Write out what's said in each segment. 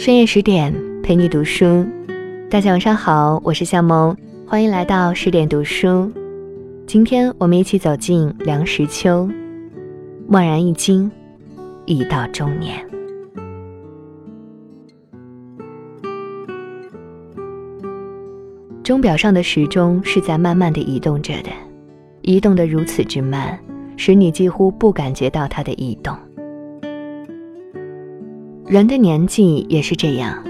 深夜十点陪你读书，大家晚上好，我是夏萌，欢迎来到十点读书。今天我们一起走进梁实秋，蓦然一惊，已到中年。钟表上的时钟是在慢慢的移动着的，移动的如此之慢，使你几乎不感觉到它的移动。人的年纪也是这样，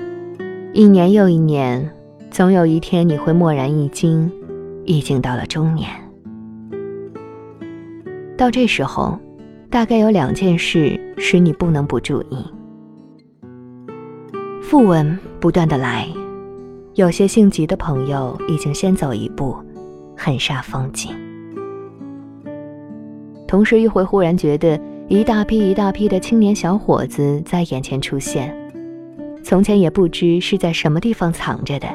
一年又一年，总有一天你会蓦然一惊，已经到了中年。到这时候，大概有两件事使你不能不注意。讣文不断的来，有些性急的朋友已经先走一步，很煞风景。同时，又会忽然觉得。一大批一大批的青年小伙子在眼前出现，从前也不知是在什么地方藏着的，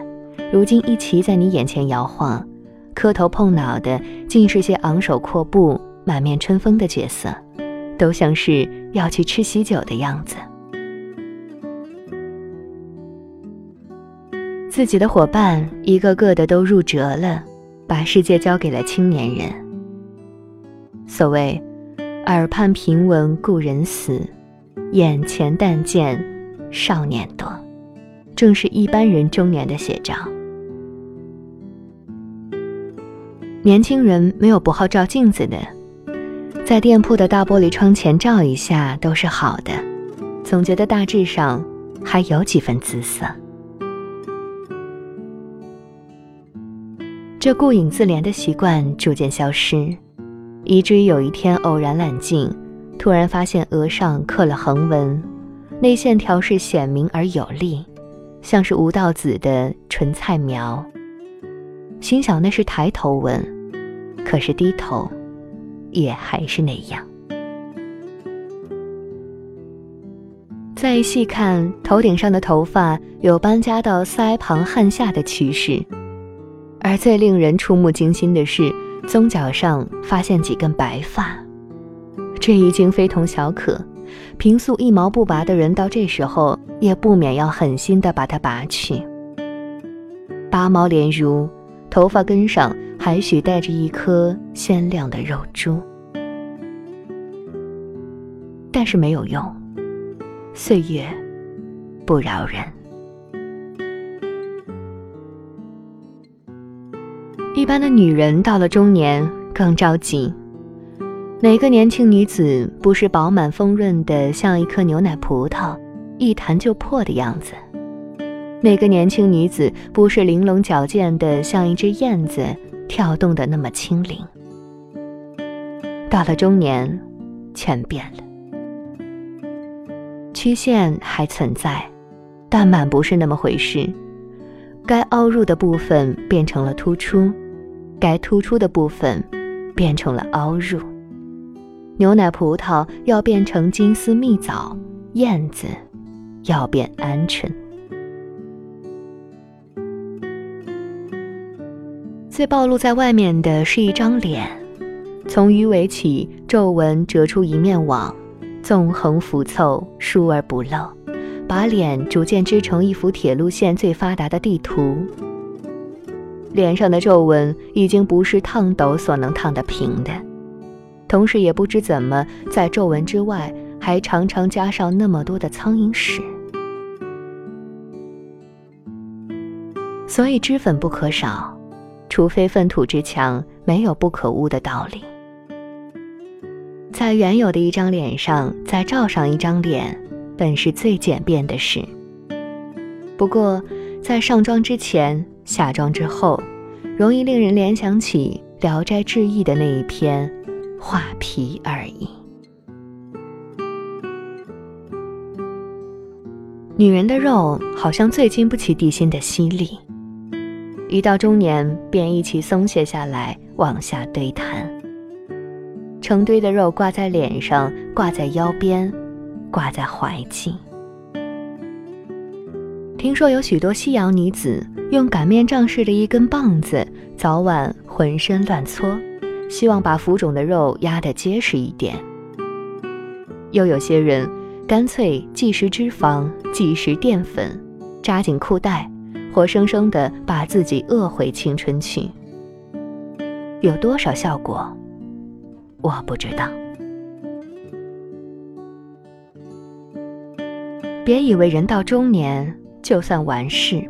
如今一齐在你眼前摇晃，磕头碰脑的尽是些昂首阔步、满面春风的角色，都像是要去吃喜酒的样子。自己的伙伴一个个的都入辙了，把世界交给了青年人。所谓。耳畔平闻故人死，眼前但见少年多，正是一般人中年的写照。年轻人没有不好照镜子的，在店铺的大玻璃窗前照一下都是好的，总觉得大致上还有几分姿色。这顾影自怜的习惯逐渐消失。以至于有一天偶然揽镜，突然发现额上刻了横纹，那线条是显明而有力，像是吴道子的纯菜描。心想那是抬头纹，可是低头，也还是那样。再细看，头顶上的头发有搬家到腮旁汗下的趋势，而最令人触目惊心的是。宗角上发现几根白发，这已经非同小可。平素一毛不拔的人，到这时候也不免要狠心的把它拔去。拔毛连如，头发根上还许带着一颗鲜亮的肉珠，但是没有用，岁月不饶人。一般的女人到了中年更着急。哪个年轻女子不是饱满丰润的像一颗牛奶葡萄，一弹就破的样子？哪个年轻女子不是玲珑矫健的像一只燕子，跳动的那么轻灵？到了中年，全变了。曲线还存在，但满不是那么回事。该凹入的部分变成了突出。该突出的部分变成了凹入，牛奶葡萄要变成金丝蜜枣，燕子要变鹌鹑。最暴露在外面的是一张脸，从鱼尾起，皱纹折出一面网，纵横浮凑，疏而不漏，把脸逐渐织成一幅铁路线最发达的地图。脸上的皱纹已经不是烫斗所能烫得平的，同时也不知怎么在皱纹之外还常常加上那么多的苍蝇屎，所以脂粉不可少，除非粪土之墙没有不可污的道理。在原有的一张脸上再照上一张脸，本是最简便的事。不过，在上妆之前。下妆之后，容易令人联想起《聊斋志异》的那一篇“画皮”而已。女人的肉好像最经不起地心的吸力，一到中年便一起松懈下来，往下堆摊。成堆的肉挂在脸上，挂在腰边，挂在怀际。听说有许多西洋女子用擀面杖似的一根棒子，早晚浑身乱搓，希望把浮肿的肉压得结实一点。又有些人干脆既食脂肪，既食淀粉，扎紧裤带，活生生的把自己饿回青春去。有多少效果，我不知道。别以为人到中年就算完事，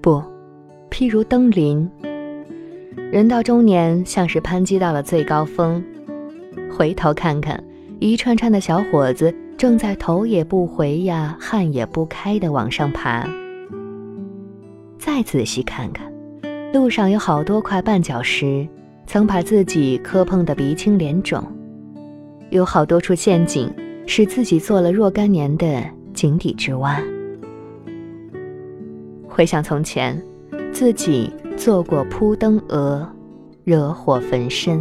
不，譬如登临，人到中年像是攀击到了最高峰，回头看看，一串串的小伙子正在头也不回呀，汗也不开的往上爬。再仔细看看，路上有好多块绊脚石，曾把自己磕碰得鼻青脸肿，有好多处陷阱。使自己做了若干年的井底之蛙。回想从前，自己做过扑灯蛾，惹火焚身；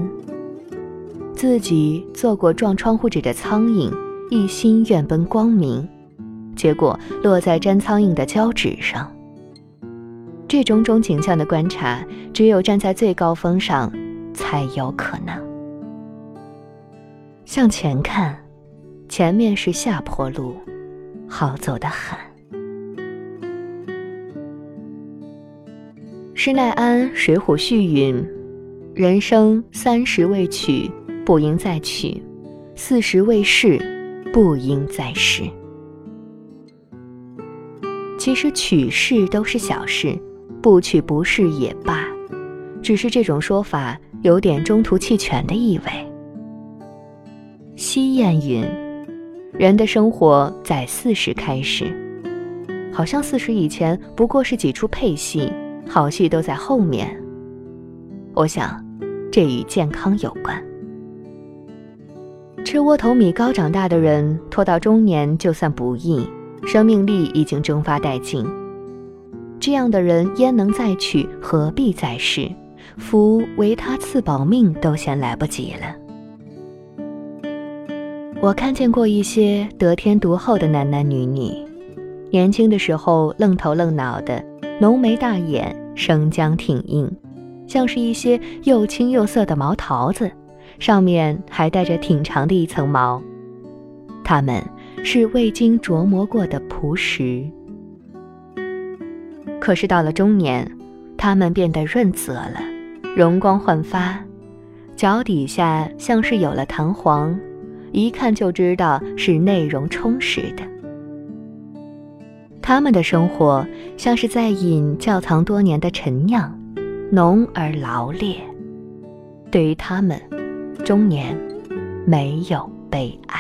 自己做过撞窗户纸的苍蝇，一心愿奔光明，结果落在粘苍蝇的胶纸上。这种种景象的观察，只有站在最高峰上，才有可能向前看。前面是下坡路，好走得很。施耐庵《水浒序》云：“人生三十未娶，不应再娶；四十未仕，不应再仕。”其实娶仕都是小事，不娶不仕也罢，只是这种说法有点中途弃权的意味。西谚云。人的生活在四十开始，好像四十以前不过是几出配戏，好戏都在后面。我想，这与健康有关。吃窝头米糕长大的人，拖到中年就算不易，生命力已经蒸发殆尽。这样的人焉能再娶？何必再试？夫为他赐保命，都嫌来不及了。我看见过一些得天独厚的男男女女，年轻的时候愣头愣脑的，浓眉大眼，生姜挺硬，像是一些又青又涩的毛桃子，上面还带着挺长的一层毛。它们是未经琢磨过的朴实。可是到了中年，他们变得润泽了，容光焕发，脚底下像是有了弹簧。一看就知道是内容充实的。他们的生活像是在饮窖藏多年的陈酿，浓而劳烈。对于他们，中年没有悲哀。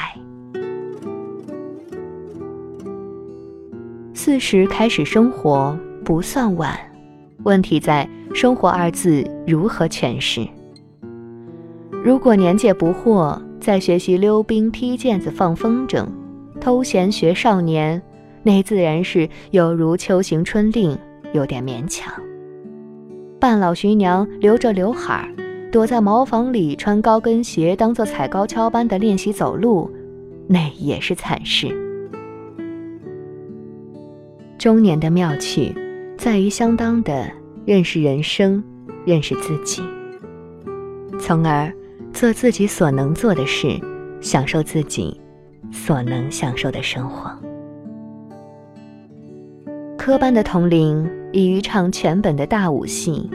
四十开始生活不算晚，问题在“生活”二字如何诠释。如果年届不惑。在学习溜冰、踢毽子、放风筝，偷闲学少年，那自然是有如秋行春令，有点勉强。半老徐娘留着刘海儿，躲在茅房里穿高跟鞋，当做踩高跷般的练习走路，那也是惨事。中年的妙趣，在于相当的认识人生，认识自己，从而。做自己所能做的事，享受自己所能享受的生活。科班的童龄已于唱全本的大武戏，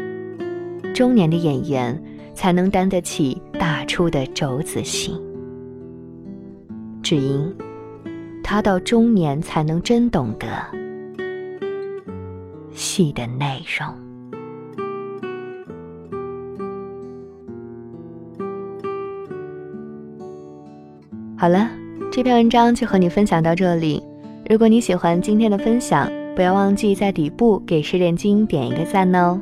中年的演员才能担得起大出的轴子戏。只因他到中年才能真懂得戏的内容。好了，这篇文章就和你分享到这里。如果你喜欢今天的分享，不要忘记在底部给十点金点一个赞哦。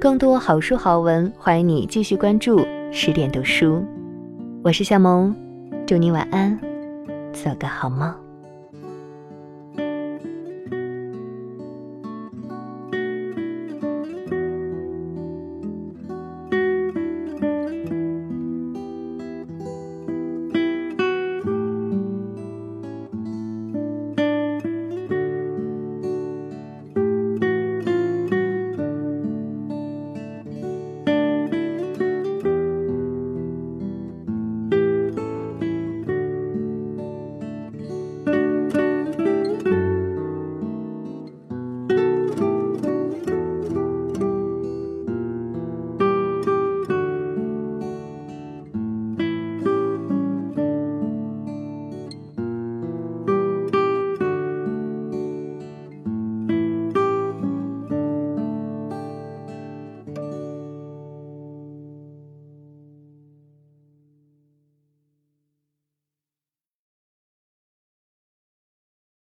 更多好书好文，欢迎你继续关注十点读书。我是夏萌，祝你晚安，做个好梦。